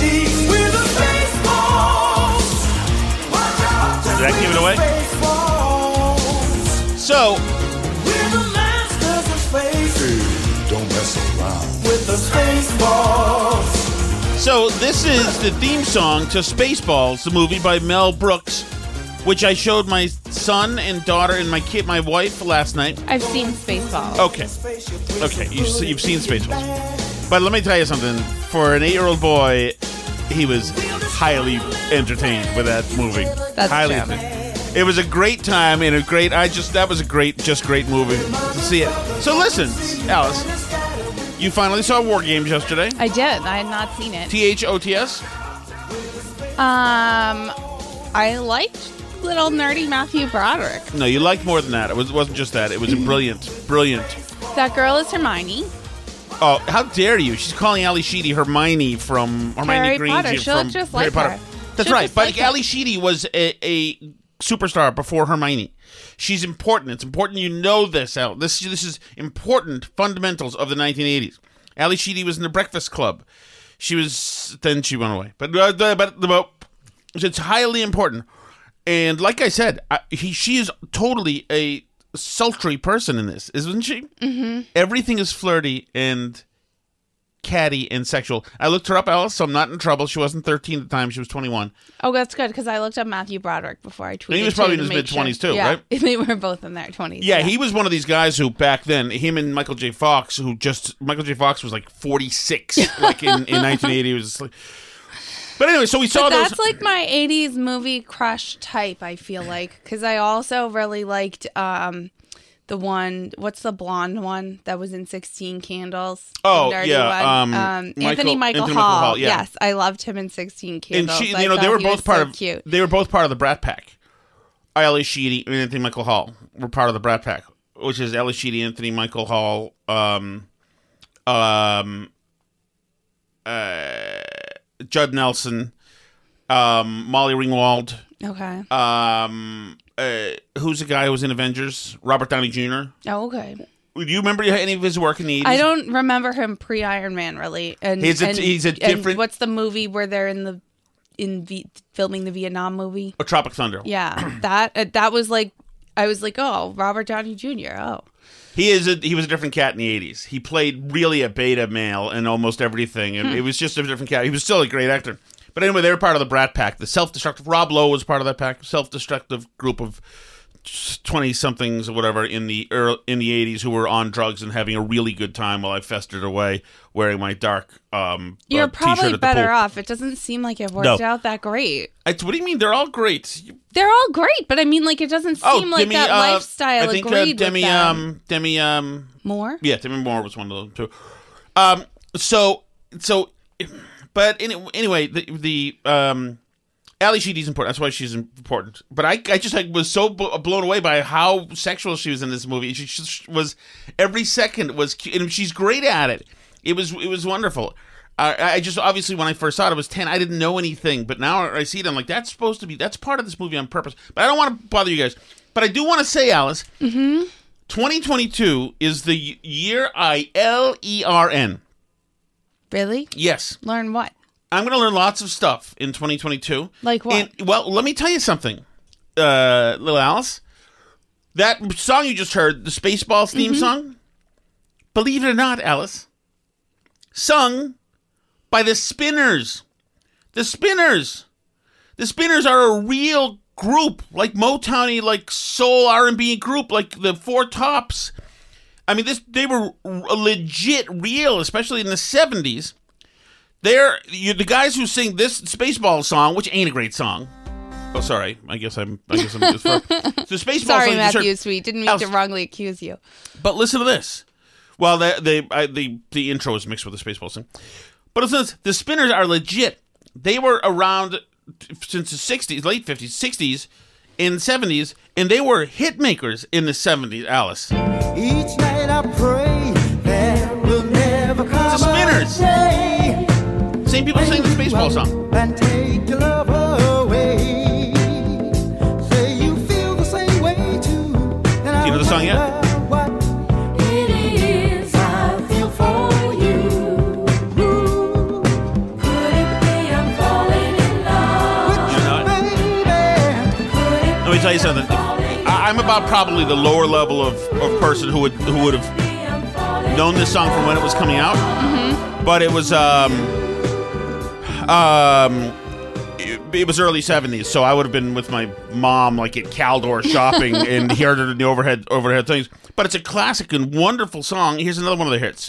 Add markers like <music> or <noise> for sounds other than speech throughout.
Deeds. We're the Spaceballs. Watch. Did that give it away? So, We're the masters of space. Don't mess around. With the Spaceballs. so this is the theme song to Spaceballs, the movie by Mel Brooks, which I showed my son and daughter and my kid, my wife last night. I've seen Spaceballs. Okay, okay, you, you've seen Spaceballs, but let me tell you something. For an eight-year-old boy, he was highly entertained with that movie. That's highly true. It was a great time and a great. I just that was a great, just great movie to see it. So listen, Alice, you finally saw War Games yesterday. I did. I had not seen it. T H O T S. Um, I liked little nerdy Matthew Broderick. No, you liked more than that. It was wasn't just that. It was brilliant, brilliant. That girl is Hermione. Oh, how dare you? She's calling Ally Sheedy Hermione from Hermione Harry Granger Potter. She'll from just Harry like Potter. her. That's She'll right. But like. Ally Sheedy was a, a superstar before Hermione. She's important. It's important you know this out. This this is important fundamentals of the 1980s. Ally Sheedy was in the Breakfast Club. She was then she went away. But uh, but but it's highly important. And like I said, I, he she is totally a sultry person in this, isn't she? Mm-hmm. Everything is flirty and catty and sexual. I looked her up, Alice, so I'm not in trouble. She wasn't 13 at the time; she was 21. Oh, that's good because I looked up Matthew Broderick before I tweeted. he was probably in his mid-twenties sure. too, yeah. right? <laughs> They were both in their twenties. Yeah, he was one of these guys who back then, him and Michael J. Fox, who just Michael J. Fox was like 46, <laughs> like in, in 1980. It was like, but anyway, so we saw But those. that's like my '80s movie crush type. I feel like because I also really liked um the one. What's the blonde one that was in Sixteen Candles? Oh, yeah, um, Anthony Michael- Anthony Michael Hall. Hall, yeah. Yes, I loved him in Sixteen and Candles. she, I you know, they were both part so of. cute. They were both part of the Brat Pack. Ellie Sheedy and Anthony Michael Hall were part of the Brat Pack, which is Ellie Sheedy, Anthony Michael Hall, um, um, uh, Judd Nelson, um, Molly Ringwald, Okay. um, uh, who's the guy who was in Avengers? Robert Downey Jr. Oh, okay. Do you remember any of his work in the 80s? I don't remember him pre Iron Man really. And He's a- and- he's a different- what's the movie where they're in the in v- filming the Vietnam movie? Oh, Tropic Thunder. Yeah, that uh, that was like I was like, oh, Robert Downey Jr. Oh, He is a he was a different cat in the eighties. He played really a beta male in almost everything, and it hmm. was just a different cat. He was still a great actor. But anyway, they were part of the Brat Pack, the self-destructive. Rob Lowe was part of that pack, self-destructive group of twenty somethings or whatever in the early, in the eighties who were on drugs and having a really good time while I festered away wearing my dark um You're uh, probably better off. It doesn't seem like it worked No. out that great. It's, what do you mean? They're all great. They're all great, but I mean, like, it doesn't seem like Demi, that uh, lifestyle I think uh, Demi with them. um Demi um Moore? Yeah, Demi Moore was one of them too. Um, so so, but any, anyway, the the um, Ally Sheedy's important. That's why she's important. But I I just like, was so bl- blown away by how sexual she was in this movie. She, she was every second was, and she's great at it. It was it was wonderful. Uh, I just obviously when I first saw it, I was ten. I didn't know anything, but now I see it. I'm like, that's supposed to be that's part of this movie on purpose. But I don't want to bother you guys. But I do want to say, Alice, 2022 is the year I L E R N. Really? Yes, Learn what? I'm going to learn lots of stuff in 2022. Like what? And, well, let me tell you something, uh, little Alice. That song you just heard, the Spaceballs theme Mm-hmm. song, believe it or not, Alice, sung by the Spinners. The Spinners. The Spinners are a real group, like Motowny, like soul R and B group, like the Four Tops. I mean, this they were legit, real, especially in the seventies. They're you, the guys who sing this Spaceball song, which ain't a great song. Oh, sorry. I guess I'm. I guess I'm. Just the <laughs> Spaceball Sorry, song. you just heard- Matthew, sweet. Didn't mean Alice, to wrongly accuse you. but listen to this. Well, the the I, the the intro is mixed with the Spaceball sing, but listen, to this. the Spinners are legit. They were around since the '60s, late '50s, '60s, and '70s, and they were hit makers in the '70s. Alice, Each night I pray there will never come Spinners. Same people sing the Spaceball song. and take your love away. Say you feel the same way too. Do you know the song yet? What it is I feel for you. Could it be I'm falling in love You know it? baby? Let me tell you something. I, I'm about probably the lower level of, of person who would who would have known this song from when it was coming out. But it was um um it, it was early '70s, so I would have been with my mom, like at Caldor shopping, <laughs> and heard it in the overhead overhead things. But it's a classic and wonderful song. Here's another one of the hits.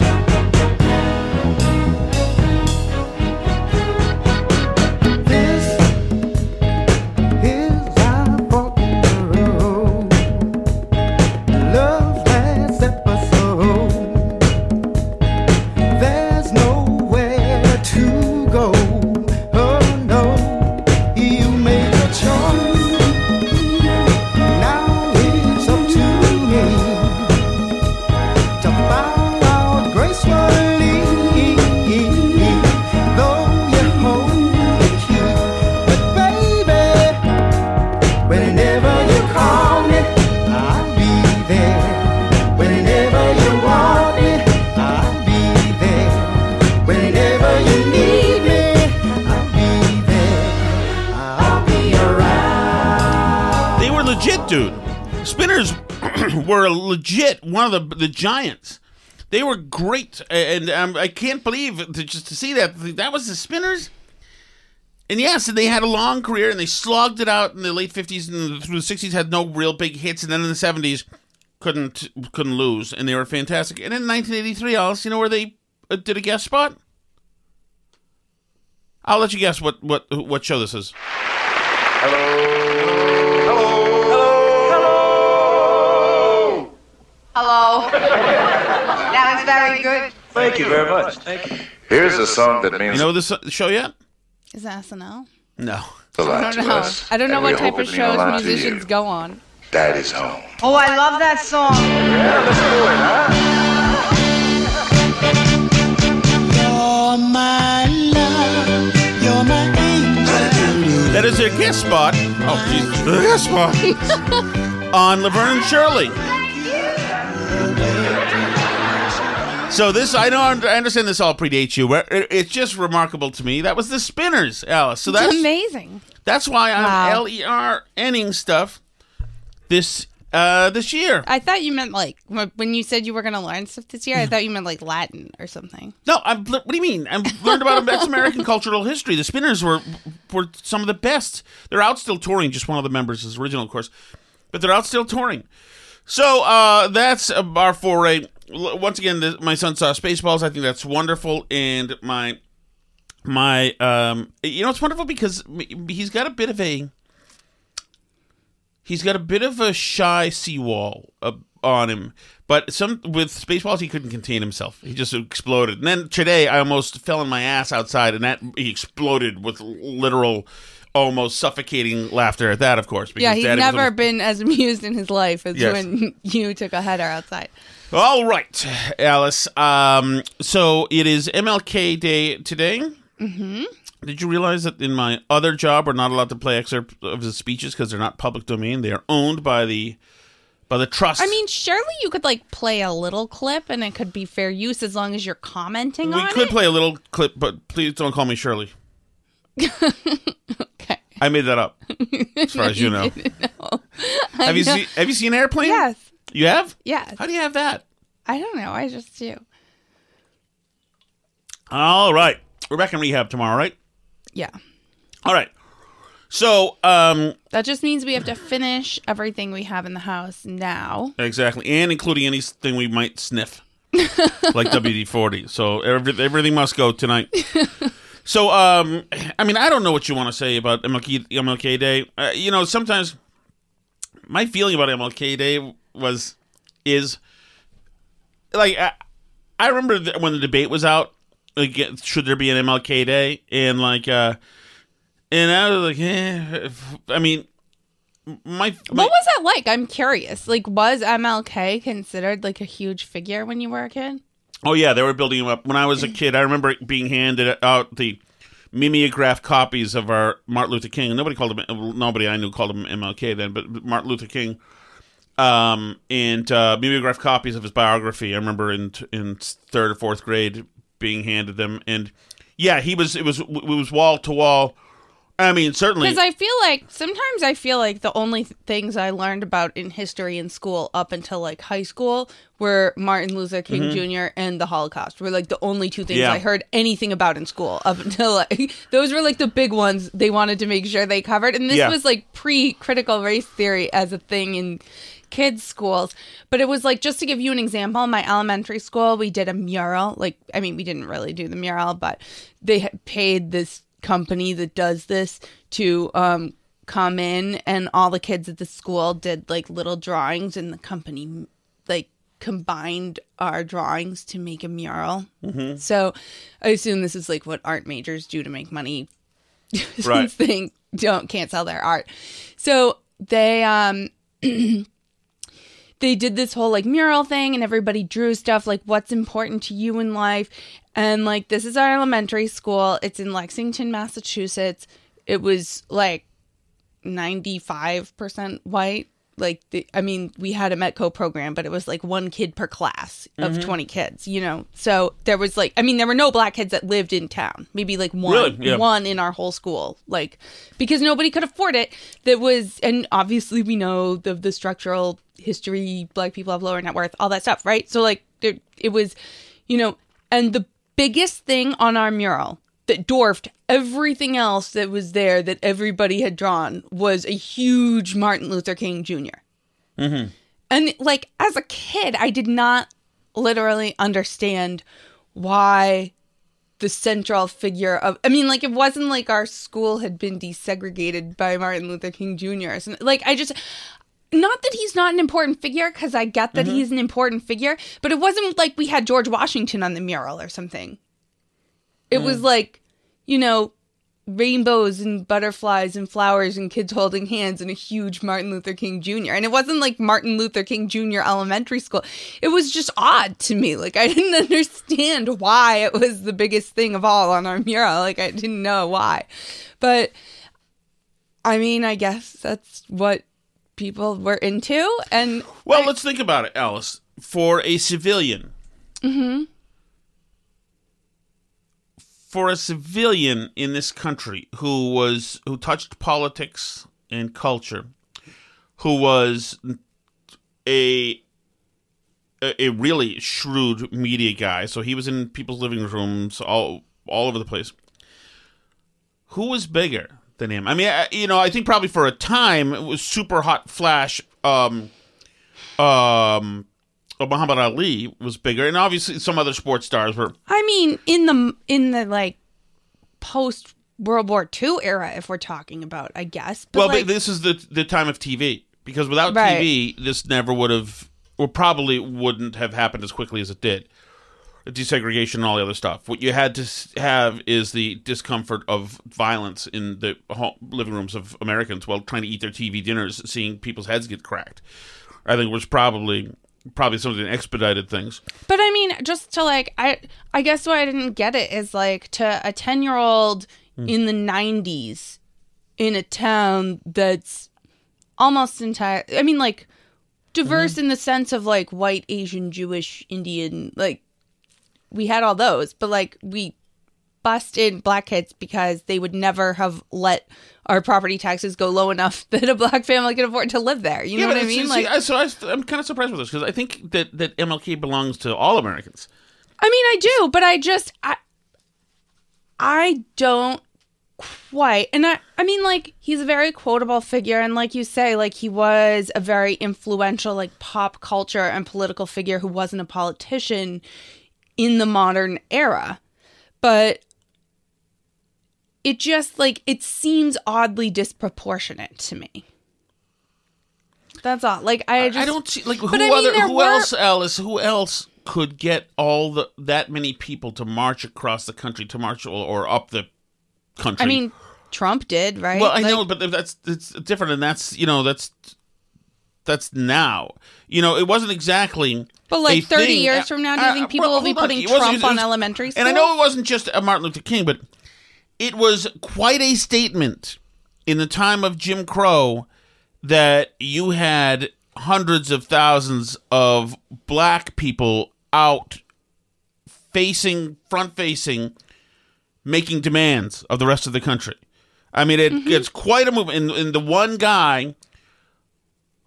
Dude. Spinners <clears throat> were legit one of the the giants. They were great, and um, I can't believe to, just to see that that was the Spinners. And yes, they had a long career, and they slogged it out in the late fifties and through the sixties. Had no real big hits, and then in the seventies, couldn't couldn't lose, and they were fantastic. And in 1983, Alice, you know where they uh, did a guest spot? I'll let you guess what what what show this is. Hello. <laughs> that was very good. Thank you very much. Thank you. Here's a song that means You know this show yet? Is that SNL? No. a I lot don't to know. us. I don't know and what type hope of it means a lot shows to musicians you. go on. Daddy's home. Oh, I love that song. You're my love, you're my angel. That is their guest spot. Oh, jeez. The guest spot. <laughs> on Laverne and Shirley. So this, I know, I understand this all predates you. but it- It's just remarkable to me. That was the Spinners, Alice. So It's that's amazing. that's why I'm Wow. L E R Nning stuff this uh this year. I thought you meant like wh- when you said you were going to learn stuff this year. I thought you meant like Latin or something. No, I'm. What do you mean? I've learned about that's American cultural history. The Spinners were were some of the best. They're out still touring. Just one of the members is original, of course. but they're out still touring. So uh, that's our foray. Once again, this, my son saw Spaceballs. I think that's wonderful, and my my um, you know it's wonderful because he's got a bit of a he's got a bit of a shy seawall uh, on him. But some with Spaceballs, he couldn't contain himself. He just exploded. And then today, I almost fell on my ass outside, and that he exploded with literal, almost suffocating laughter at that. Of course, Yeah, he's never almost- been as <laughs> amused in his life as Yes. when <laughs> you took a header outside. All right, Alice. Um, so it is MLK Day today. Mm-hmm. Did you realize that in my other job, we're not allowed to play excerpts of the speeches because they're not public domain. They are owned by the by the trust. I mean, surely you could like play a little clip and it could be fair use as long as you're commenting we on it. We could play a little clip, but please don't call me Shirley. <laughs> okay. I made that up, as far as <laughs> you know. <laughs> Have you seen Have you seen an Airplane? Yes. You have? Yeah. How do you have that? I don't know. I just do. All right, we're back in rehab tomorrow, right? Yeah. All right. So, um, That just means we have to finish everything we have in the house now. exactly, and including anything we might sniff, <laughs> like WD forty. So every, everything must go tonight. so, um, I mean, I don't know what you want to say about MLK, MLK Day. Uh, you know, sometimes my feeling about MLK Day was is like I, I remember when the debate was out, like should there be an MLK Day, and like, uh, and I was like, eh, I mean, my, my What was that like? I'm curious. Like, was MLK considered like a huge figure when you were a kid? Oh yeah, they were building him up. When I was a <clears throat> kid, I remember being handed out the mimeographed copies of our Martin Luther King. Nobody called him. Nobody I knew called him MLK then, but Martin Luther King. Um, and uh, mimeographed copies of his biography. I remember in in third or fourth grade being handed them, and yeah, he was. It was it was wall to wall. I mean, certainly. Because I feel like sometimes I feel like the only th- things I learned about in history in school up until like high school were Martin Luther King Jr. and the Holocaust. Were like the only two things Mm-hmm. Yeah. I heard anything about in school up until like <laughs> those were like the big ones they wanted to make sure they covered. And this Yeah. was like pre critical race theory as a thing in kids schools. But it was like just to give you an example my elementary school we did a mural. Like i mean we didn't really do the mural but they paid this company that does this to um come in and all the kids at the school did like little drawings and the company like combined our drawings to make a mural. So i assume this is like what art majors do to make money. <laughs> Right. since they don't can't sell their art. So they um <clears throat> they did this whole like mural thing and everybody drew stuff like what's important to you in life. And like this is our elementary school. It's in Lexington, Massachusetts. It was like 95% white. Like the, I mean, we had a Metco program, but it was like one kid per class of Mm-hmm. 20 kids, you know. So there was like I mean, there were no black kids that lived in town. Maybe like one Really? Yeah. one in our whole school. Like because nobody could afford it. That was and obviously we know the the structural history black people have lower net worth, all that stuff, right? So like there, it was you know, and the biggest thing on our mural that dwarfed everything else that was there that everybody had drawn was a huge Martin Luther King junior mm-hmm. And like as a kid, I did not literally understand why the central figure of I mean like it wasn't like our school had been desegregated by Martin Luther King Jr. So, like I just not that he's not an important figure because I get that mm-hmm. he's an important figure, but it wasn't like we had George Washington on the mural or something. It was mm. like, you know, rainbows and butterflies and flowers and kids holding hands and a huge Martin Luther King Jr. And it wasn't like Martin Luther King Jr. elementary school. It was just odd to me. Like I <laughs> didn't understand why it was the biggest thing of all on our mural. Like I didn't know why. But I mean, I guess that's what people were into and Well, let's think about it, Alice. For a civilian, mm-hmm. For a civilian in this country who was who touched politics and culture, who was a a, really shrewd media guy, so he was in people's living rooms all all over the place. Who was bigger than him? I mean, I, you know, I think probably for a time it was super hot flash um, um, Muhammad Ali was bigger, and obviously some other sports stars were. I mean, in the in the like post World War II era, if we're talking about, I guess. But well, like, but this is the the time of TV because without Right. TV, this never would have, or probably wouldn't have happened as quickly as it did. Desegregation and all the other stuff. What you had to have is the discomfort of violence in the living rooms of Americans while trying to eat their TV dinners, seeing people's heads get cracked. I think was probably probably something expedited things. But I mean, just to like, I I guess why I didn't get it is like to a ten year old Hmm. in the '90s in a town that's almost entire. I mean, like diverse Mm-hmm. in the sense of like white, Asian, Jewish, Indian. Like we had all those, but like we busted black kids because they would never have let our property taxes go low enough <laughs> that a black family could afford to live there. You know what I mean? it's- Like, I- so I, I'm kind of surprised with this because I think that that MLK belongs to all Americans. I mean, I do, but I just I I don't quite. And I I mean like he's a very quotable figure and like you say like he was a very influential like pop culture and political figure who wasn't a politician in the modern era. But it just like it seems oddly disproportionate to me. That's all. Like I just I don't see like who I mean, other who were- else Alice who else could get all the that many people to march across the country to march or, or up the country. I mean Trump did, right? well, I Like- know, but that's it's different, and that's you know that's that's now. You know, it wasn't exactly. But like 30 thing- years from now, do you uh, think people well, will be on. putting wasn't- Trump on was- elementary And I know it wasn't just a Martin Luther King, but it was quite a statement in the time of Jim Crow that you had hundreds of thousands of black people out facing, front facing, making demands of the rest of the country. I mean, it, mm-hmm. it's quite a movement. And, and the one guy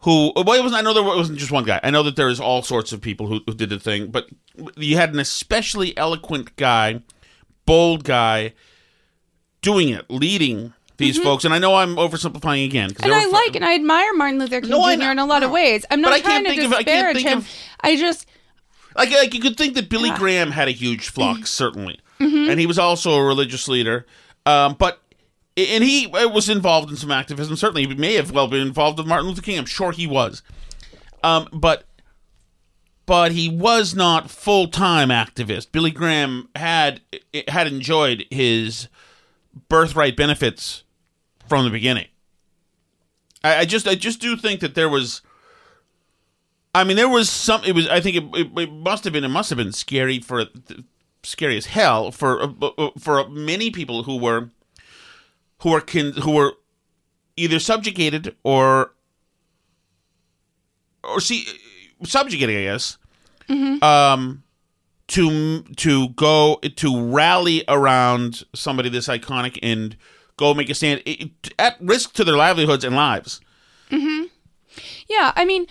who, well, it wasn't, I know there wasn't just one guy. I know that there is all sorts of people who, who did the thing, but you had an especially eloquent guy, bold guy, doing it, leading these folks. And I know I'm oversimplifying again. and I like and I admire Martin Luther King No, Jr. in a lot of ways. I'm But not I trying can't to think of- I can't disparage think him. of- I just Like, like you could think that Billy Yeah. Graham had a huge flock, certainly, Mhm. and he was also a religious leader. Um, but and he uh, was involved in some activism. Certainly, he may have well been involved with Martin Luther King. I'm sure he was. Um, but but he was not full time activist. Billy Graham had had enjoyed his birthright benefits from the beginning. I, I just I just do think that there was. I mean, there was some. It was. I think it, it, it must have been. It must have been scary for scary as hell for uh, for many people who were who were who were either subjugated or or see subjugated. I guess. Um, to to go to rally around somebody this iconic and go make a stand it- at risk to their livelihoods and lives. hmm Yeah, I mean,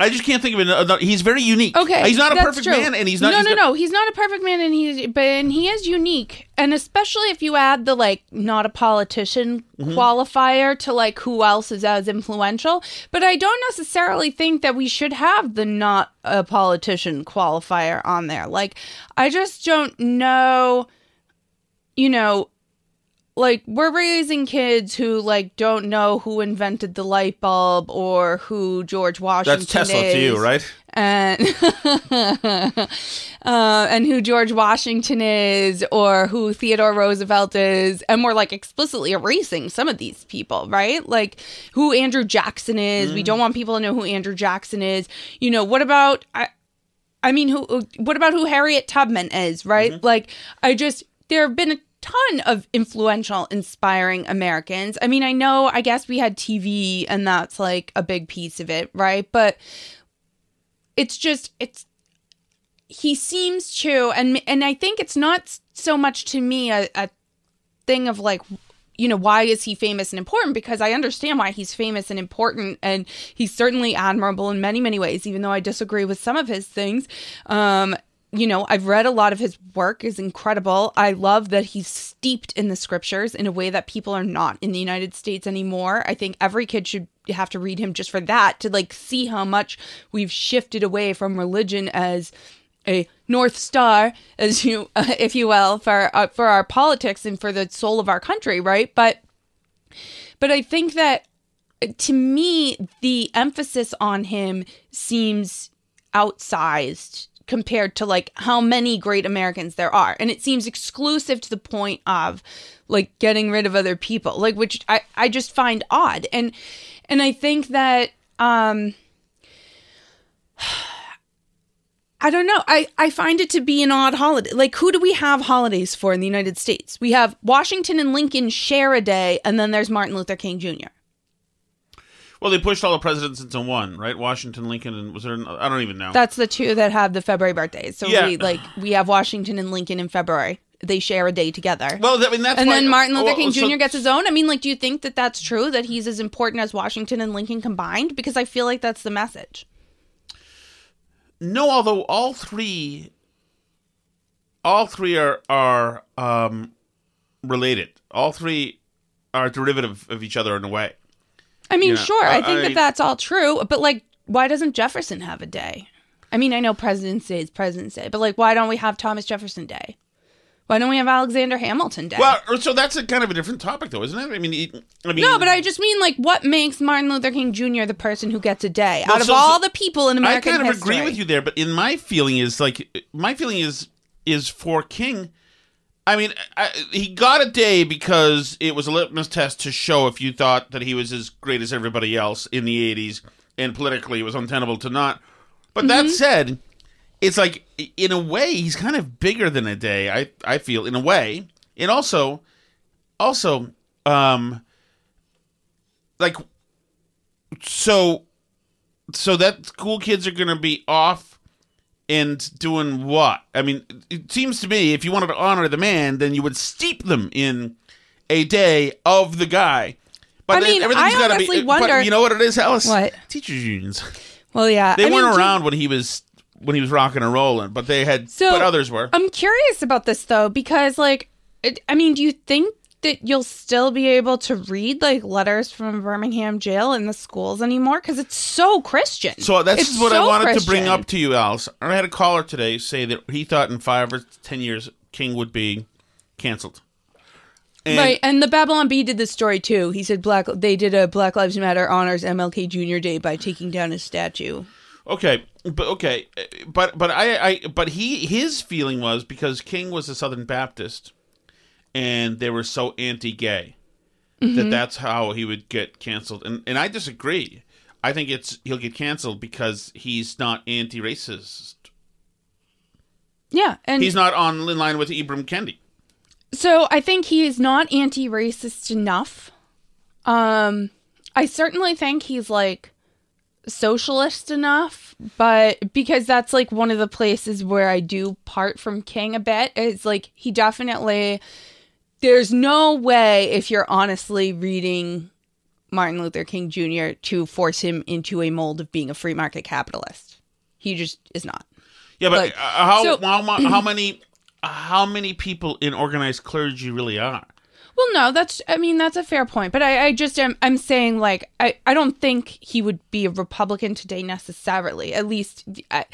I just can't think of another. He's very unique. okay, he's not a perfect true. man, and he's not. No, he's no, not- no. He's not a perfect man, and he's but and he is unique, and especially if you add the like not a politician Mhm. qualifier to like who else is as influential. But I don't necessarily think that we should have the not a politician qualifier on there. Like, I just don't know. You know, like we're raising kids who like don't know who invented the light bulb or who George Washington is. That's Tesla is to you, right? and <laughs> uh, and who George Washington is, or who Theodore Roosevelt is, and we're like explicitly erasing some of these people, right? Like who Andrew Jackson is. We Mm. don't want people to know who Andrew Jackson is. You know what about I? I mean, who? What about who Harriet Tubman is, right? Mm-hmm. Like, I just there have been a ton of influential, inspiring Americans. I mean, I know, I guess we had TV, and that's like a big piece of it, right? But it's just it's he seems to, and and I think it's not so much to me a, a thing of like you know why is he famous and important because i understand why he's famous and important and he's certainly admirable in many many ways even though i disagree with some of his things um you know i've read a lot of his work is incredible. I love that he's steeped in the scriptures in a way that people are not in the united states anymore. I think every kid should have to read him just for that to like see how much we've shifted away from religion as a north star as you uh, <laughs> if you will for uh, for our politics and for the soul of our country right? But but i think that to me the emphasis on him seems outsized compared to like how many great Americans there are. And it seems exclusive to the point of like getting rid of other people. Like which I, I just find odd. And and I think that um <sighs> I don't know. I, I find it to be an odd holiday. Like, who do we have holidays for in the United States? We have Washington and Lincoln share a day, and then there's Martin Luther King Jr. Well, they pushed all the presidents into one, right? Washington, Lincoln, and was there? an- I don't even know. That's the two that have the February birthdays. So Yeah. we like we have Washington and Lincoln in February. They share a day together. well, I mean that's and why- then Martin Luther well, King so- Jr. gets his own. I mean, like, do you think that that's true that he's as important as Washington and Lincoln combined? Because I feel like that's the message. No, although all three, all three are are um, related. All three are derivative of each other in a way. I mean, Yeah, sure, I, I- think I- that that's all true, but like, why doesn't Jefferson have a day? I mean, I know President's Day is President's Day, but like, why don't we have Thomas Jefferson Day? Why don't we have Alexander Hamilton Day? Well, so that's a kind of a different topic, though, isn't it? I mean, it- I mean, no, but I just mean like, what makes Martin Luther King Jr. the person who gets a day Well, out of all so- the people in American I kind of history? agree with you there, but in my feeling is like my feeling is is for King. I mean, I, he got a day because it was a litmus test to show if you thought that he was as great as everybody else in the '80s, and politically it was untenable to not. But Mm-hmm. that said, it's like in a way he's kind of bigger than a day. I I feel in a way, and also, also, um, like so so that school kids are going to be off and doing what? I mean, it seems to me if you wanted to honor the man, then you would steep them in a day of the guy. But I then mean, everything's I gotta honestly uh, be. wonder- But you know what it is, Alice? What? Teachers unions. well, yeah, They I weren't do- around when he was when he was rocking and rolling, but they had. So but others were. I'm curious about this though because, like, it, I mean, do you think that you'll still be able to read like letters from Birmingham jail in the schools anymore? Because it's so Christian. So uh, that's It's what I so wanted to bring up to you, Alice. I had a caller today say that he thought in five or ten years King would be canceled. And right, and the Babylon Bee did this story too. He said black they did a Black Lives Matter honors MLK Jr. Day by taking down his statue. Okay, but okay, but but I, I but he his feeling was because King was a Southern Baptist, and they were so anti-gay Mm-hmm. that that's how he would get canceled, and and I disagree. I think it's he'll get canceled because he's not anti-racist. Yeah, and He's not on in line with Ibram Kendi. So I think he is not anti-racist enough. Um, I certainly think he's like socialist enough, but because that's like one of the places where I do part from King a bit. is like he definitely. There's no way if you're honestly reading Martin Luther King Jr. to force him into a mold of being a free market capitalist. He just is not. Yeah, but Like, uh, how, so- how how many how many people in organized clergy really are? Well, no, that's I mean that's a fair point, but I, I just am I'm saying like I, I don't think he would be a Republican today necessarily. At least I,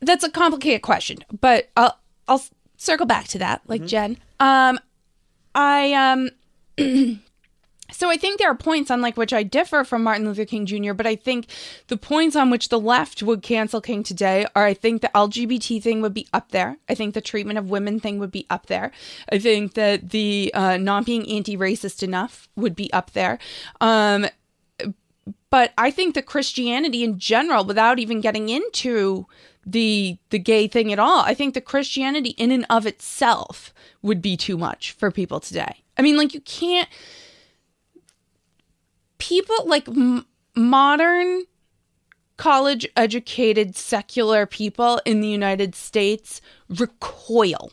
that's a complicated question, but I'll I'll circle back to that, like Jen. Um, I um. <clears throat> So I think there are points on like which I differ from Martin Luther King Jr., but I think the points on which the left would cancel King today are I think the LGBT thing would be up there. I think the treatment of women thing would be up there. I think that the uh, not being anti-racist enough would be up there. Um, but I think that Christianity in general, without even getting into the the gay thing at all, I think the Christianity in and of itself would be too much for people today. I mean, like you can't people like m- modern college educated secular people in the United States recoil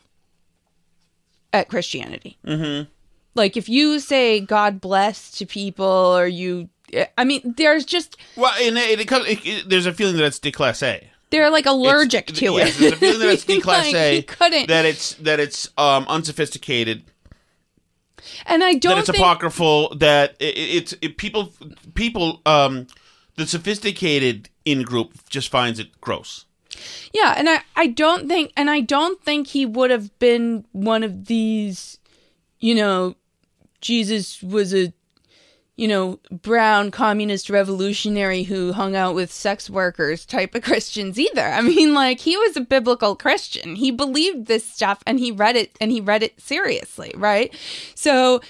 at Christianity. Mm-hmm. Like if you say God bless to people or you I mean there's just Well, and it, it, it, it- there's a feeling that it's declasse. They're like allergic It's- to yes, it. There's a feeling that it's declasse. Like, you couldn't That it's that it's um, unsophisticated. And I don't that it's think apocryphal. That it, it's it, people people um the sophisticated in group just finds it gross. Yeah, and I, I don't think and I don't think he would have been one of these, you know, Jesus was a you know, brown communist revolutionary who hung out with sex workers type of <laughs> Christians either. I mean, like he was a biblical Christian. He believed this stuff and he read it and he read it seriously, right? So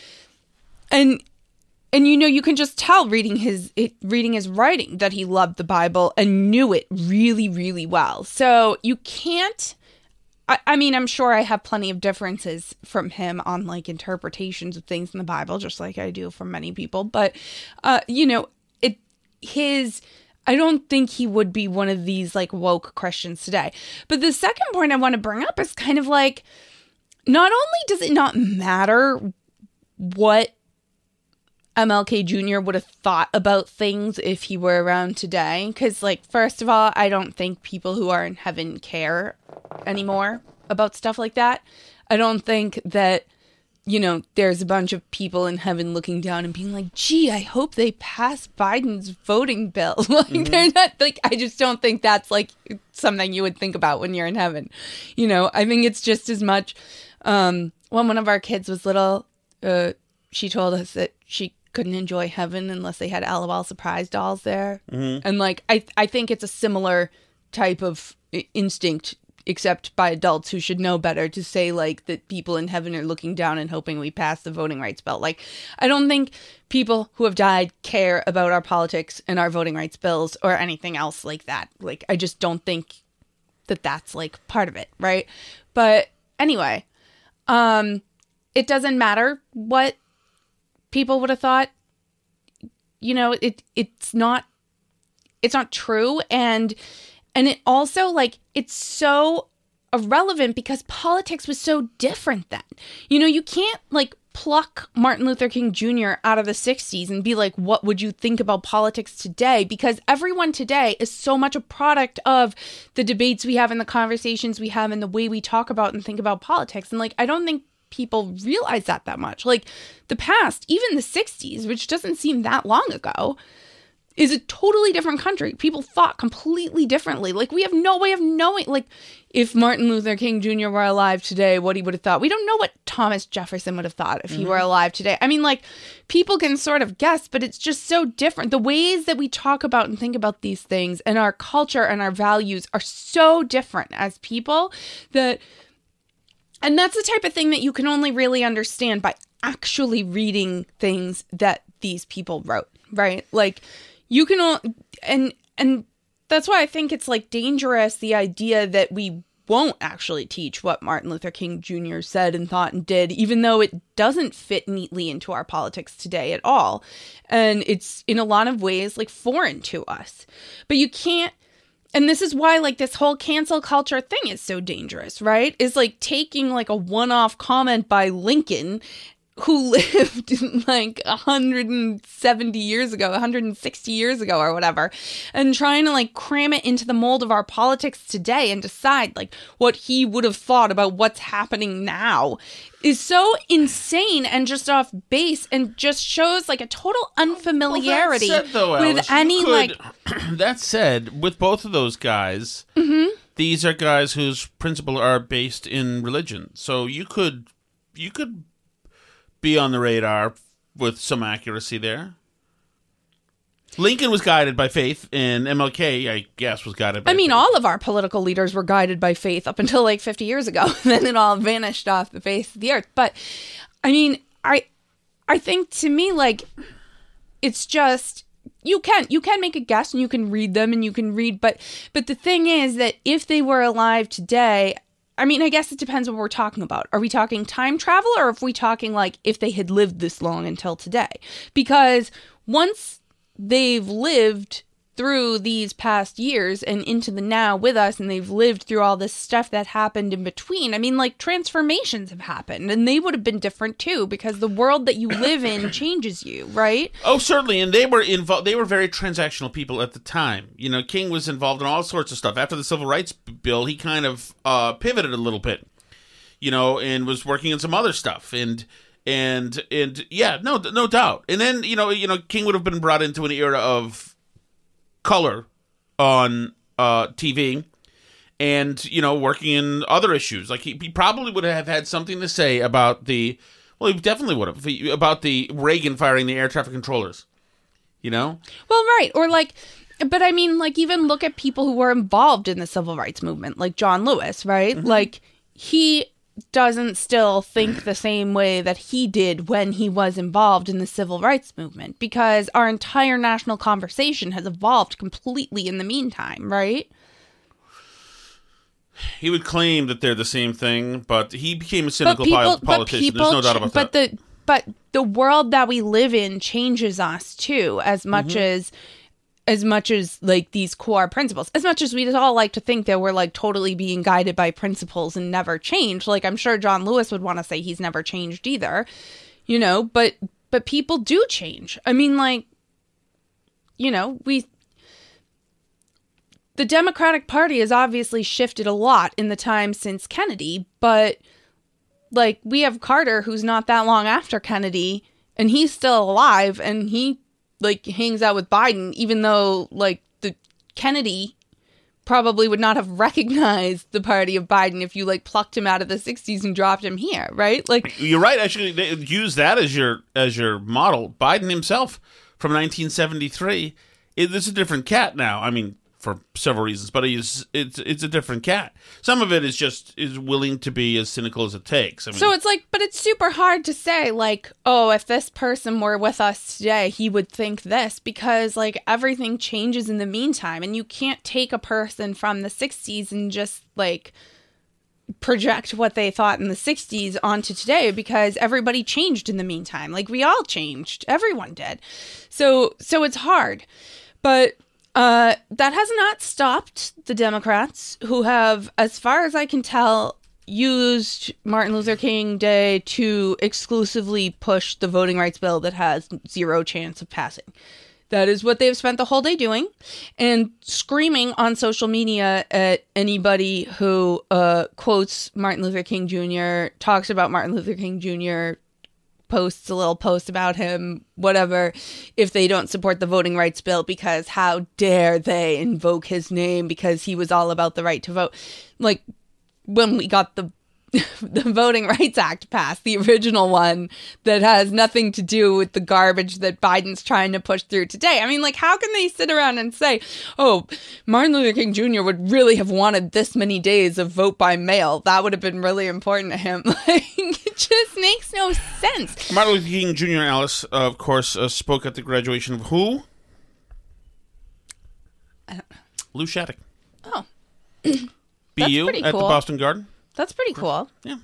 and and you know you can just tell reading his reading his writing that he loved the bible and knew it really really well so you can't I, I mean i'm sure i have plenty of differences from him on like interpretations of things in the bible just like i do from many people but uh you know it his I don't think he would be one of these like woke Christians today. But the second point I want to bring up is kind of like not only does it not matter what MLK Jr. would have thought about things if he were around today. Because, like, first of all, I don't think people who are in heaven care anymore about stuff like that. I don't think that, you know, there's a bunch of people in heaven looking down and being like, gee, I hope they pass Biden's voting bill. <laughs> like, they're not, like, I just don't think that's, like, something you would think about when you're in heaven. You know, I think it's just as much. Um, when one of our kids was little, uh, she told us that she couldn't enjoy heaven unless they had LOL surprise dolls there. And like I I think it's a similar type of instinct except by adults who should know better to say like that people in heaven are looking down and hoping we pass the voting rights bill. Like I don't think people who have died care about our politics and our voting rights bills or anything else like that. Like I just don't think that that's like part of it, right? But anyway, um it doesn't matter what people would have thought you know it it's not it's not true. And and it also like it's so irrelevant because politics was so different then. You know you can't like pluck Martin Luther King Jr. out of the 60s and be like what would you think about politics today? Because everyone today is so much a product of the debates we have and the conversations we have and the way we talk about and think about politics. And like I don't think people realize that that much. Like the past, even the 60s, which doesn't seem that long ago, is a totally different country. People thought completely differently. Like we have no way of knowing like if Martin Luther King Jr. were alive today, what he would have thought. We don't know what Thomas Jefferson would have thought if he were mm-hmm. alive today. I mean like people can sort of guess, but it's just so different. The ways that we talk about and think about these things and our culture and our values are so different as people that and that's the type of thing that you can only really understand by actually reading things that these people wrote, right? Like you can all and and that's why I think it's like dangerous the idea that we won't actually teach what Martin Luther King Jr. said and thought and did, even though it doesn't fit neatly into our politics today at all. And it's in a lot of ways like foreign to us. But you can't and this is why like this whole cancel culture thing is so dangerous right? Is like taking like a one-off comment by lincoln who <laughs> lived like 170 years ago 160 years ago or whatever and trying to like cram it into the mold of our politics today and decide like what he would have thought about what's happening now is so insane and just off base and just shows like a total unfamiliarity Well, said, though, with any could- like <clears throat> that said, with both of those guys, Mm-hmm. these are guys whose principles are based in religion. So you could you could be on the radar with some accuracy there. Lincoln was guided by faith, and MLK, I guess, was guided by. I mean, faith. all of our political leaders were guided by faith up until like 50 years ago. <laughs> then it all vanished off the face of the earth. But I mean, I I think to me like it's just you can you can make a guess and you can read them and you can read but but the thing is that if they were alive today I mean, I guess it depends what we're talking about. Are we talking time travel or if we talking like if they had lived this long until today? Because once they've lived through these past years and into the now with us and they've lived through all this stuff that happened in between. I mean, like transformations have happened and they would have been different too because the world that you live in <coughs> changes you, right? Oh, certainly, and they were involved. They were very transactional people at the time. You know, King was involved in all sorts of stuff. After the Civil Rights Bill, he kind of uh, pivoted a little bit, you know, and was working on some other stuff. And and and yeah, no, no doubt. And then you know, you know, King would have been brought into an era of color on uh, TV, and you know, working in other issues. Like he, he probably would have had something to say about the. Well, he definitely would have about the Reagan firing the air traffic controllers. You know, Well, right. Or like, but I mean, like, even look at people who were involved in the civil rights movement, like John Lewis, right? Mm-hmm. Like, he doesn't still think the same way that he did when he was involved in the civil rights movement because our entire national conversation has evolved completely in the meantime, right? he would claim that they're the same thing, but he became a cynical but people, politician. But people There's no doubt about but that. the but the world that we live in changes us too, as much Mm-hmm. as as much as like these core principles. As much as we all like to think that we're like totally being guided by principles and never change. Like I'm sure John Lewis would want to say he's never changed either. You know, but but people do change. I mean like you know, we the Democratic Party has obviously shifted a lot in the time since Kennedy, but like we have Carter who's not that long after Kennedy and he's still alive and he like hangs out with Biden even though like the Kennedy probably would not have <laughs> recognized the party of Biden if you like plucked him out of the 60s and dropped him here, right? Like You're right. Actually, use that as your as your model. Biden himself from 1973. It, it's a different cat now. I mean, for several reasons, but he's it's it's a different cat. Some of it is just is willing to be as cynical as it takes. I mean, So it's like, but it's super hard to say, like, oh, if this person were with us today, he would think this because, like, everything changes in the meantime. And you can't take a person from the 60s and just, like, project what they thought in the 60s onto today because everybody changed in the meantime. Like, we all changed, everyone did. So, so it's hard. But, uh, that has not stopped the Democrats, who have, as far as I can tell, used Martin Luther King Day to exclusively push the voting rights bill that has zero chance of passing. That is what they've spent the whole day doing and screaming on social media at anybody who uh, quotes Martin Luther King Jr., talks about Martin Luther King Jr., posts a little post about him, whatever, if they don't support the voting rights bill because how dare they invoke his name because he was all about the right to vote. Like when we got the <laughs> the Voting Rights Act passed, the original one that has nothing to do with the garbage that Biden's trying to push through today. I mean, like, how can they sit around and say, oh, Martin Luther King Jr. would really have wanted this many days of vote by mail? That would have been really important to him. <laughs> Like, it just makes no sense. Martin Luther King Jr. Alice, uh, of course, uh, spoke at the graduation of who? Lou Shattuck. Oh, BU at the. Boston Garden. That's pretty cool. Yeah.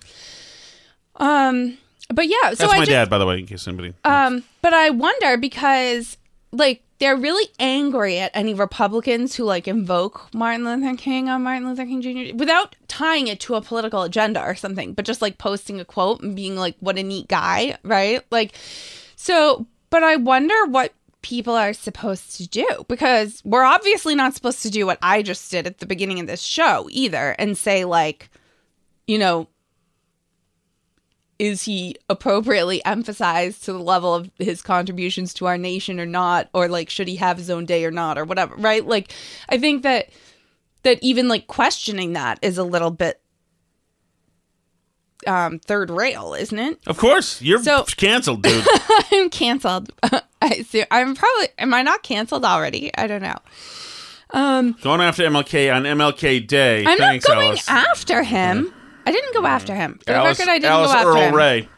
Um, but yeah, so That's I my just, dad, by the way, in case anybody. Um, but I wonder because like they're really angry at any Republicans who like invoke Martin Luther King on Martin Luther King Jr. without tying it to a political agenda or something, but just like posting a quote and being like, "What a neat guy," right? Like, so. But I wonder what people are supposed to do because we're obviously not supposed to do what I just did at the beginning of this show either and say like, you know, is he appropriately emphasized to the level of his contributions to our nation or not? Or like should he have his own day or not or whatever right? Like i think that that even like questioning that is a little bit um third rail isn't it? Of course, you're So- <laughs> canceled, dude. <laughs> i'm canceled. <laughs> I see. I'm probably am i not canceled already? I don't know. Um Going after MLK on MLK Day. i'm Thanks, not going Alice. after him i didn't go after him for the Alice, record i didn't Alice go after Earl him Ray.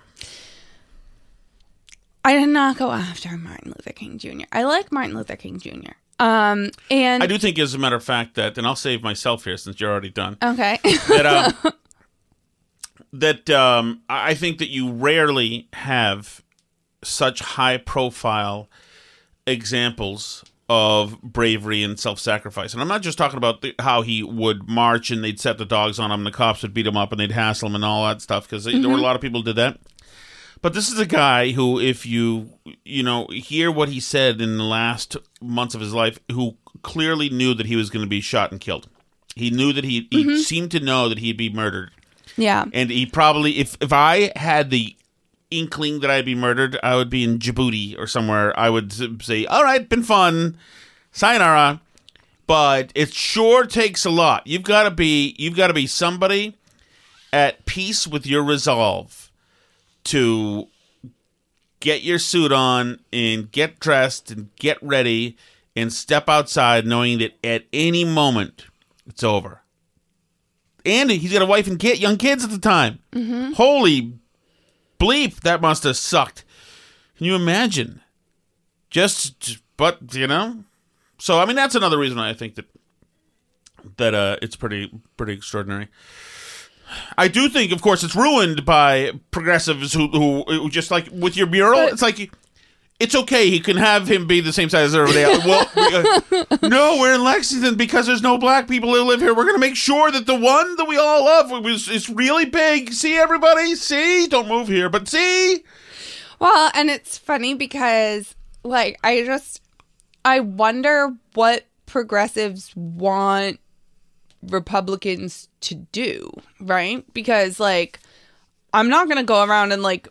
I did not go after Martin Luther King Jr. I like Martin Luther King Jr. Um, and I do think, as a matter of fact, that, and I'll save myself here since you're already done. okay, <laughs> that um, <laughs> that um, I I think that you rarely have such high profile examples of bravery and self sacrifice. And I'm not just talking about the, how he would march and they'd set the dogs on him, and the cops would beat him up, and they'd hassle him and all that stuff because there were a mm-hmm. lot of people who did that. But this is a guy who, if you you know hear what he said in the last months of his life, who clearly knew that he was going to be shot and killed. He knew that he he mm-hmm. seemed to know that he'd be murdered, yeah, and he probably if if I had the inkling that I'd be murdered, I would be in Djibouti or somewhere. I would say, "All right, been fun, sayonara." But it sure takes a lot. You've got to be you've got to be somebody at peace with your resolve to get your suit on and get dressed and get ready and step outside knowing that at any moment it's over. Andy, he's got a wife and kid, young kids at the time. Mm-hmm. Holy bleep, that must have sucked. Can you imagine? Just, but you know, so I mean that's another reason why I think that that uh, it's pretty pretty extraordinary. I do think, of course, it's ruined by progressives who, who, who just like with your mural. But- it's like it's okay. He can have him be the same size as everybody else. Well, uh, <laughs> no, we're in Lexington because there's no black people who live here. We're gonna make sure that the one that we all love was is really big. See, everybody, see, don't move here, but see. Well, and it's funny because, like, I just, I wonder what progressives want Republicans to do, right? Because, like, I'm not going to go around and, like,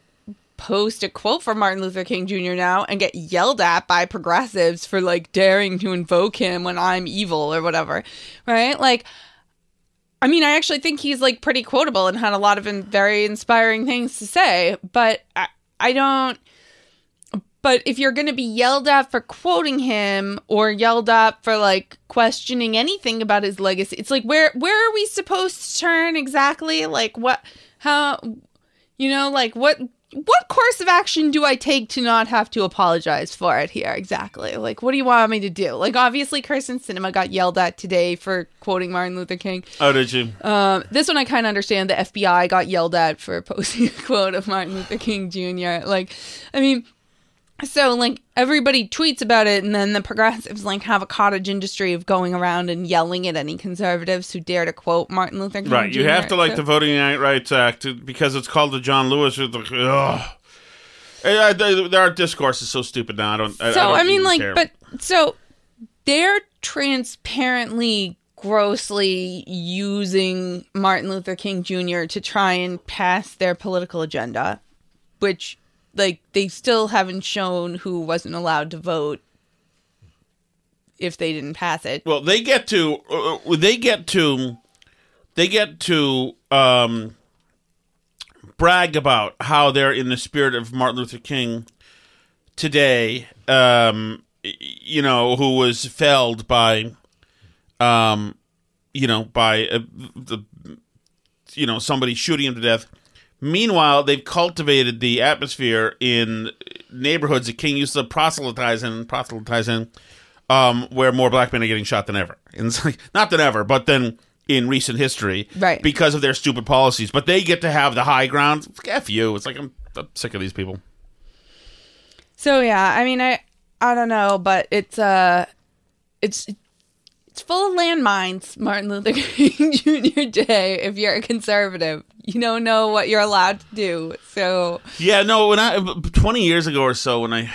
post a quote from Martin Luther King Jr. now and get yelled at by progressives for, like, daring to invoke him when I'm evil or whatever, right? Like, I mean, I actually think he's like pretty quotable and had a lot of in- very inspiring things to say, but I, I don't. But if you're going to be yelled at for quoting him or yelled at for like questioning anything about his legacy, it's like where where are we supposed to turn exactly? Like what how you know like what what course of action do I take to not have to apologize for it here exactly? Like what do you want me to do? Like obviously Kyrsten Sinema got yelled at today for quoting Martin Luther King. Oh, did you? Um, this one I kind of understand. The FBI got yelled at for <laughs> posting a quote of Martin Luther King Jr. Like, I mean, so like everybody tweets about it, and then the progressives like have a cottage industry of going around and yelling at any conservatives who dare to quote Martin Luther King. Right, you have to like So- the Voting Rights Act uh, because it's called the John Lewis. Ugh. Their discourse is so stupid now. I don't. I, so I, don't I, mean, like, care. but so they're transparently, grossly using Martin Luther King Jr. to try and pass their political agenda, which, like, they still haven't shown who wasn't allowed to vote if they didn't pass it. well, they get to. Uh, they get to. They get to um, brag about how they're in the spirit of Martin Luther King today. Um, you know, who was felled by, um, you know, by uh, the, you know, somebody shooting him to death. Meanwhile, they've cultivated the atmosphere in neighborhoods that King used to proselytize in, proselytize in, um, where more black men are getting shot than ever. And it's like, not than ever, but then in recent history, Right. Because of their stupid policies. But they get to have the high ground. F you. It's like I'm, I'm sick of these people. So yeah, I mean, I I don't know, but it's uh, it's it's full of landmines. Martin Luther <laughs> King Jr. Day. If you're a conservative, you don't know what you're allowed to do. So Yeah, no. When I twenty years ago or so, when I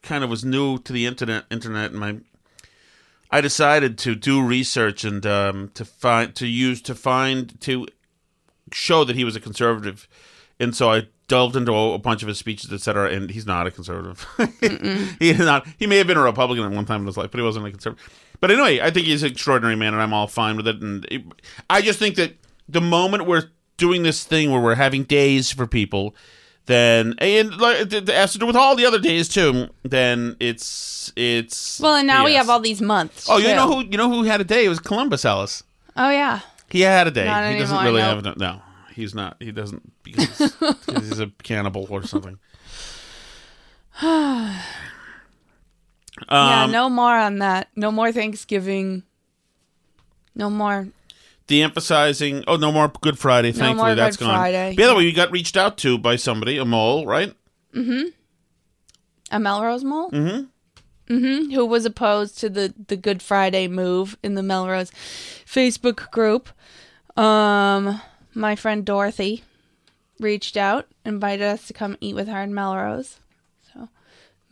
kind of was new to the internet, internet, and my, I decided to do research and um, to find to use to find to show that he was a conservative, and so I delved into a, bunch of his speeches, etc. And he's not a conservative. <laughs> he is not. He may have been a Republican at one time in his life, but he wasn't a conservative. But anyway, I think he's an extraordinary man, and I'm all fine with it. And it, I just think that the moment we're doing this thing where we're having days for people, then and like has to do with all the other days too. Then it's it's well, and now we have all these months. Oh, you too. know who you know who had a day? It was Columbus Ellis. Oh yeah. He had a day. Not he doesn't really no. have no, no. He's not. He doesn't <laughs> because, because he's a cannibal or something. <sighs> <sighs> <sighs> yeah. Um, No more on that. No more Thanksgiving. No more. De-emphasizing. Oh, no more Good Friday. No Thankfully, more that's Good gone. Friday. By the way, you got reached out to by somebody, a mole, right? Mm-hmm. A Melrose Mole? Mm-hmm. Mm-hmm. Who was opposed to the, the Good Friday move in the Melrose Facebook group. Um, my friend Dorothy reached out, invited us to come eat with her in Melrose.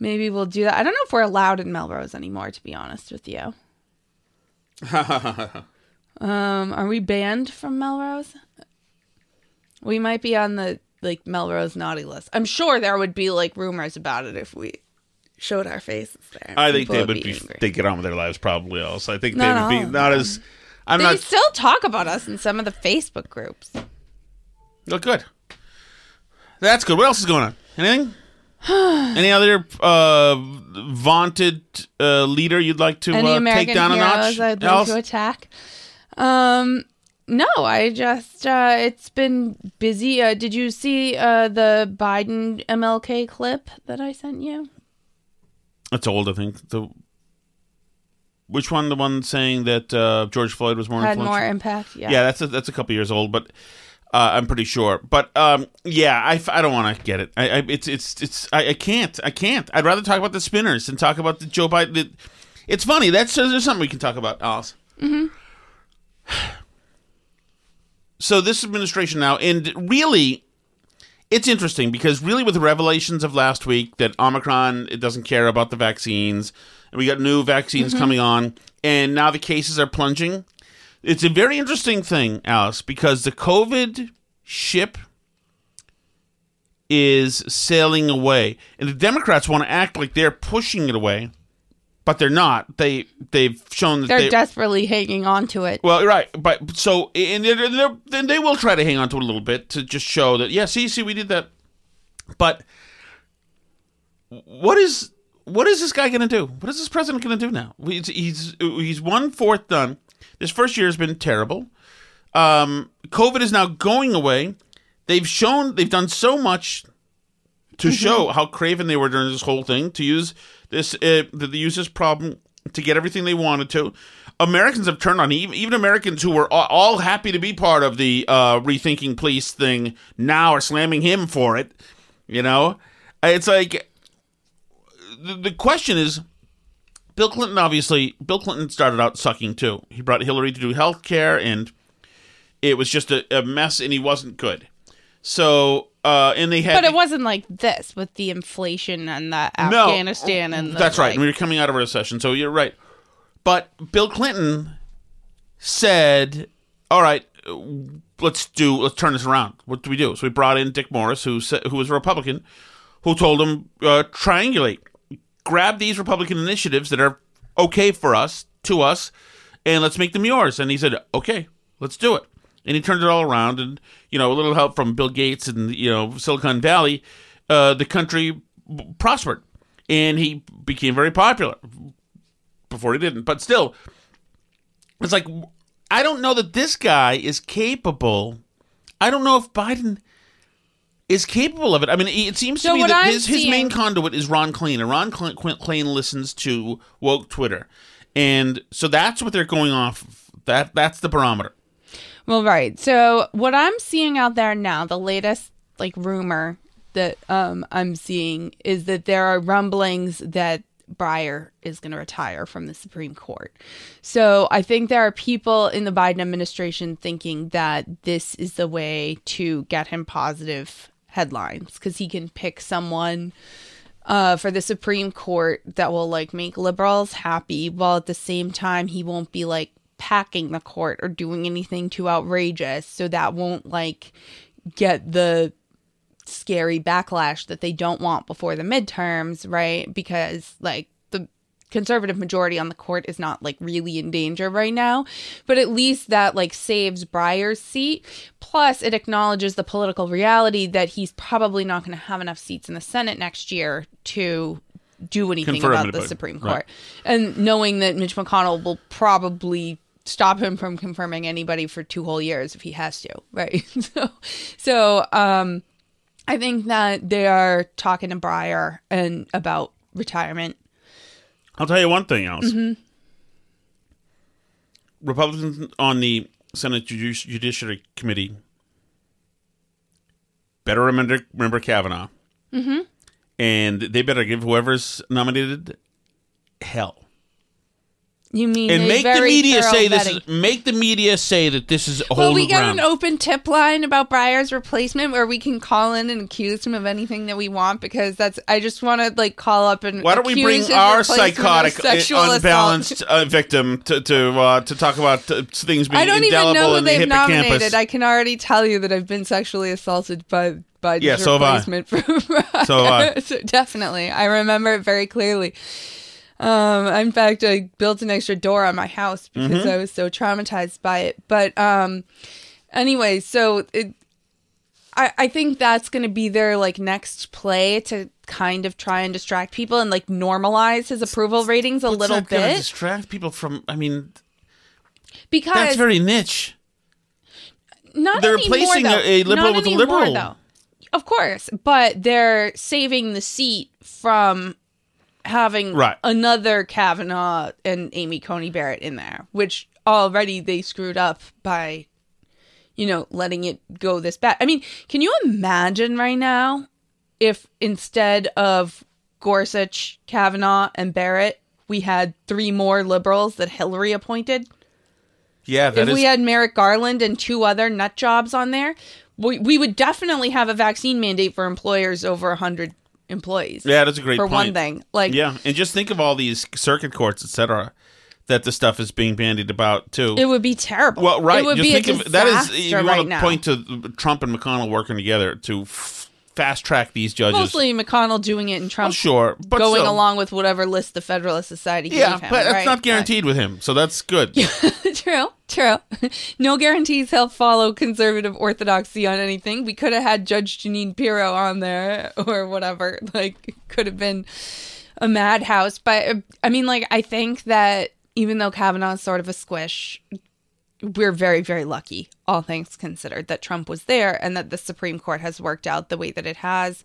Maybe we'll do that. I don't know if we're allowed in Melrose anymore, to be honest with you. <laughs> um, are we banned from Melrose? We might be on the like Melrose naughty list. I'm sure there would be like rumors about it if we showed our faces there. I think People they would be. angry. They get on with their lives probably else. I think Not they would be not as. I'm they not. still talk about us in some of the Facebook groups. Oh, good. That's good. What else is going on? Anything? <sighs> Any other uh, vaunted uh, leader you'd like to Any uh, American take down a notch? I'd like to attack? Um, no, I just uh, it's been busy. Uh, did you see uh, the Biden MLK clip that I sent you? It's old, I think. The which one? The one saying that uh, George Floyd was more Had influential? more impact. Yeah. Yeah, that's a, that's a couple years old, but uh, I'm pretty sure. But um, yeah, I don't want to get it. I, I it's it's it's I, I can't I can't. I'd rather talk about the spinners than talk about the Joe Biden. The, it's funny. That's there's something we can talk about, Alice. Mm-hmm. <sighs> So this administration now, and really, it's interesting because really, with the revelations of last week that Omicron it doesn't care about the vaccines, and we got new vaccines coming on, and now the cases are plunging. It's a very interesting thing, Alice, because the COVID ship is sailing away, and the Democrats want to act like they're pushing it away, but they're not. They they've shown that They're they, desperately hanging on to it. well, right, but so and they're, they're, then they will try to hang on to it a little bit to just show that yeah, see, see, we did that. But what is what is this guy going to do? What is this president going to do now? He's he's he's one fourth done. This first year has been terrible. Um, COVID is now going away. They've shown they've done so much to show how craven they were during this whole thing to use this uh, the, the use this problem to get everything they wanted to. Americans have turned on even, even Americans who were all, all happy to be part of the uh, rethinking police thing now are slamming him for it. You know, it's like the, the question is. Bill Clinton obviously Bill Clinton started out sucking too. He brought Hillary to do health care and it was just a, a mess and he wasn't good. So uh and they had But it wasn't like this with the inflation and the no, Afghanistan and the, that's right. like- We were coming out of a recession, so you're right. But Bill Clinton said, "All right, let's do let's turn this around. What do we do?" So we brought in Dick Morris, who who was a Republican, who told him uh, triangulate, grab these Republican initiatives that are okay for us to us, and let's make them yours. And he said, "Okay, let's do it." And he turned it all around, and you know, a little help from Bill Gates and you know Silicon Valley, uh, the country b- prospered, and he became very popular. Before he didn't, but still, it's like I don't know that this guy is capable. I don't know if Biden is capable of it. I mean, it seems So to me that his, his main conduit is Ron Klain, and Ron Klain listens to woke Twitter, and so that's what they're going off. of. That that's the barometer. Well, right. So what I'm seeing out there now, the latest like rumor that um, I'm seeing is that there are rumblings that Breyer is going to retire from the Supreme Court. So I think there are people in the Biden administration thinking that this is the way to get him positive headlines because he can pick someone uh, for the Supreme Court that will like make liberals happy, while at the same time he won't be like packing the court or doing anything too outrageous. So that won't like get the scary backlash that they don't want before the midterms, right? Because like conservative majority on the court is not like really in danger right now, but at least that like saves Breyer's seat. Plus, it acknowledges the political reality that he's probably not going to have enough seats in the Senate next year to do anything Confirm about the. Supreme Right. Court. And knowing that Mitch McConnell will probably stop him from confirming anybody for two whole years if he has to, <laughs> right? so, so um, I think that they are talking to Breyer and about retirement. I'll tell you one thing else. Mhm. Republicans on the Senate Judici- Judiciary Committee better remember remember Kavanaugh, Mm-hmm. and they better give whoever's nominated hell. You mean and make the media say this. Is, make the media say that this is a Well, whole we got ground. an open tip line about Breyer's replacement where we can call in and accuse him of anything that we want because that's. I just want to like call up and. Why don't we bring our psychotic, uh, unbalanced uh, victim to to uh, to talk about uh, things being I don't even know who they've hippocampus? nominated. I can already tell you that I've been sexually assaulted by Biden's Yeah, so have I. replacement <laughs> So. <laughs> So definitely. I remember it very clearly. Um, in fact, I built an extra door on my house because Mm-hmm. I was so traumatized by it. But um, anyway, so it, I I think that's going to be their like next play to kind of try and distract people and like normalize his approval ratings a What's little bit distract people from. I mean, because that's very niche. not they're anymore, replacing though. a- liberal Not with a liberal. though. Of course, but they're saving the seat from having Right. another Kavanaugh and Amy Coney Barrett in there, which already they screwed up by, you know, letting it go this bad. I mean, can you imagine right now if instead of Gorsuch, Kavanaugh, and Barrett, we had three more liberals that Hillary appointed? Yeah, that if is. we had Merrick Garland and two other nut jobs on there, we, we would definitely have a vaccine mandate for employers over a 100 employees. yeah, that's a great For point. one thing. Like, yeah, and just think of all these circuit courts, etc., that the stuff is being bandied about too. it would be terrible. well, right. It would just be think a of that is you want to now. point to Trump and McConnell working together to fast track these judges. Mostly McConnell doing it and Well, Trump sure, but going still. along with whatever list the Federalist Society Yeah, gave him. but that's right? not guaranteed with him, so that's good. <laughs> true, true. <laughs> No guarantees he'll follow conservative orthodoxy on anything. We could have had Judge Janine Pirro on there <laughs> or whatever. Like, could have been a madhouse. But uh, I mean, like, I think that even though Kavanaugh's sort of a squish, we're very, very lucky, all things considered, that Trump was there and that the Supreme Court has worked out the way that it has.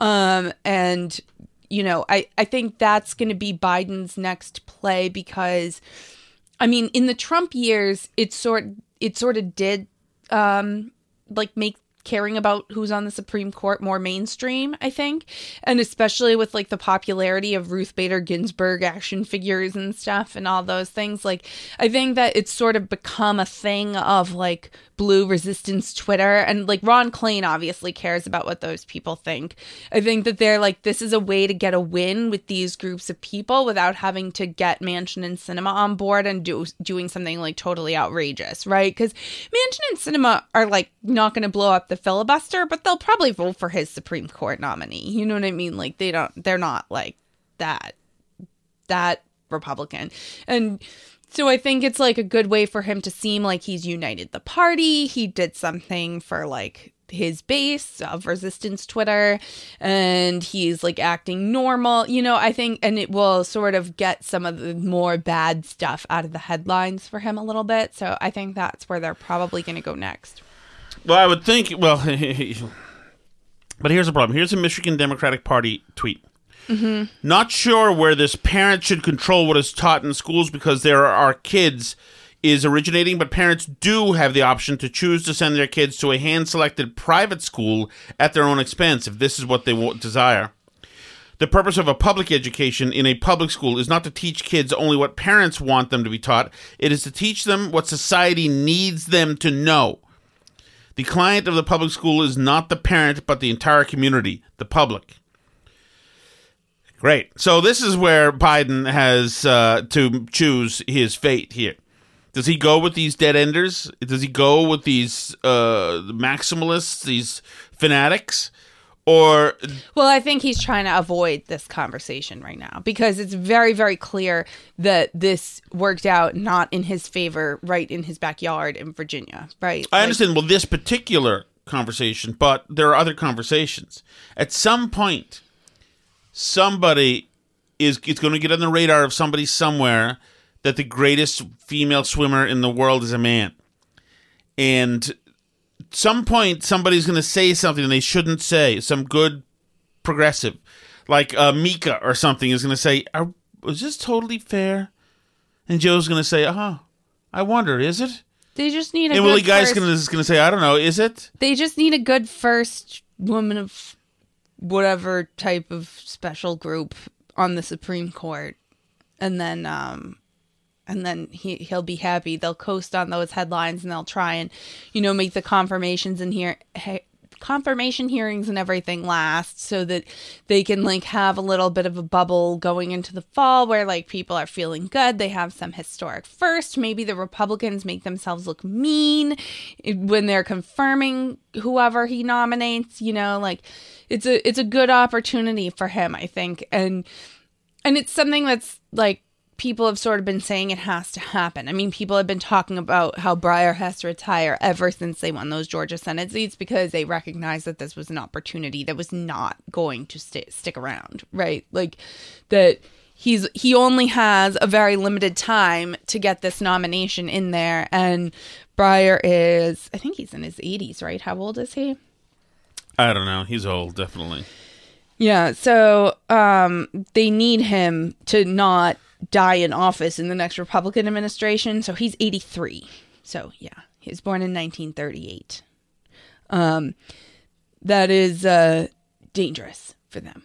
Um, and you know, I, I think that's going to be Biden's next play because I mean, in the Trump years, it sort it sort of did um like make caring about who's on the Supreme Court more mainstream, I think. And especially with like the popularity of Ruth Bader Ginsburg action figures and stuff and all those things. Like I think that it's sort of become a thing of like blue resistance Twitter and like Ron Klain obviously cares about what those people think. I think that they're like this is a way to get a win with these groups of people without having to get Manchin and Sinema on board and do doing something like totally outrageous, right? Cuz Manchin and Sinema are like not going to blow up the filibuster, but they'll probably vote for his Supreme Court nominee. You know what I mean? Like they don't they're not like that that Republican. And so I think it's like a good way for him to seem like he's united the party. He did something for like his base of resistance Twitter and he's like acting normal. You know, I think and it will sort of get some of the more bad stuff out of the headlines for him a little bit. So I think that's where they're probably going to go next. Well, I would think. Well, <laughs> but here's the problem. Here's a Michigan Democratic Party tweet. Mm-hmm. Not sure where this parent should control what is taught in schools because there are kids is originating, but parents do have the option to choose to send their kids to a hand selected private school at their own expense if this is what they desire. The purpose of a public education in a public school is not to teach kids only what parents want them to be taught, it is to teach them what society needs them to know. The client of the public school is not the parent, but the entire community, the public. Great. So this is where Biden has uh, to choose his fate here. Does he go with these dead enders? Does he go with these uh, maximalists, these fanatics, or Well, I think he's trying to avoid this conversation right now because it's very, very clear that this worked out not in his favor, right in his backyard in Virginia, right? I Like, understand. Well, this particular conversation, but there are other conversations. At some point, somebody is it's going to get on the radar of somebody somewhere that the greatest female swimmer in the world is a man, and some point somebody's going to say something they shouldn't say. Some good progressive, like uh, Mika or something, is going to say, "Was this totally fair?" And Joe's going to say, "Uh huh." I wonder, is it? They just need a And Willie Geist gonna is gonna say, I don't know, is it? They just need a good first woman of whatever type of special group on the Supreme Court, and then um, and then he he'll be happy. They'll coast on those headlines and they'll try and you know make the confirmations here. Hey, confirmation hearings and everything last so that they can like have a little bit of a bubble going into the fall where like people are feeling good. They have some historic first. Maybe the Republicans make themselves look mean when they're confirming whoever he nominates, you know, like it's a it's a good opportunity for him, I think. And and it's something that's like people have sort of been saying it has to happen. I mean, people have been talking about how Breyer has to retire ever since they won those Georgia Senate seats because they recognized that this was an opportunity that was not going to stay, stick around, right? Like that he's he only has a very limited time to get this nomination in there and Breyer is I think he's in his 80s, right? How old is he? I don't know. He's old, definitely. Yeah, so um, they need him to not die in office in the next Republican administration. So he's 83. So yeah, he was born in 1938. Um, that is uh, dangerous for them,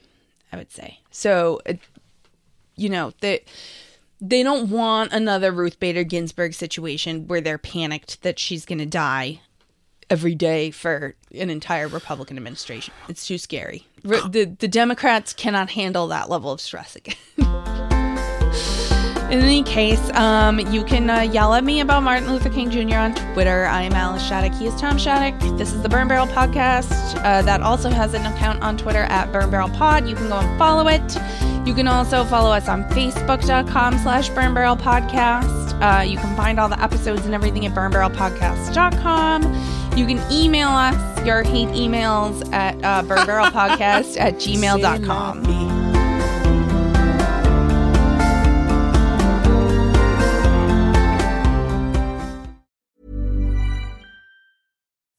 I would say. So, you know, they they don't want another Ruth Bader Ginsburg situation where they're panicked that she's going to die every day for an entire Republican administration. It's too scary. The the Democrats cannot handle that level of stress again. <laughs> In any case, um, you can uh, yell at me about Martin Luther King Jr. on Twitter. I am Alice Shattuck. He is Tom Shattuck. This is the Burn Barrel Podcast. Uh, that also has an account on Twitter at Burn Barrel Pod. You can go and follow it. You can also follow us on Facebook.com slash Burn Barrel Podcast. Uh, you can find all the episodes and everything at burnbarrelpodcast.com. You can email us your hate emails at uh, burnbarrelpodcast <laughs> at gmail.com.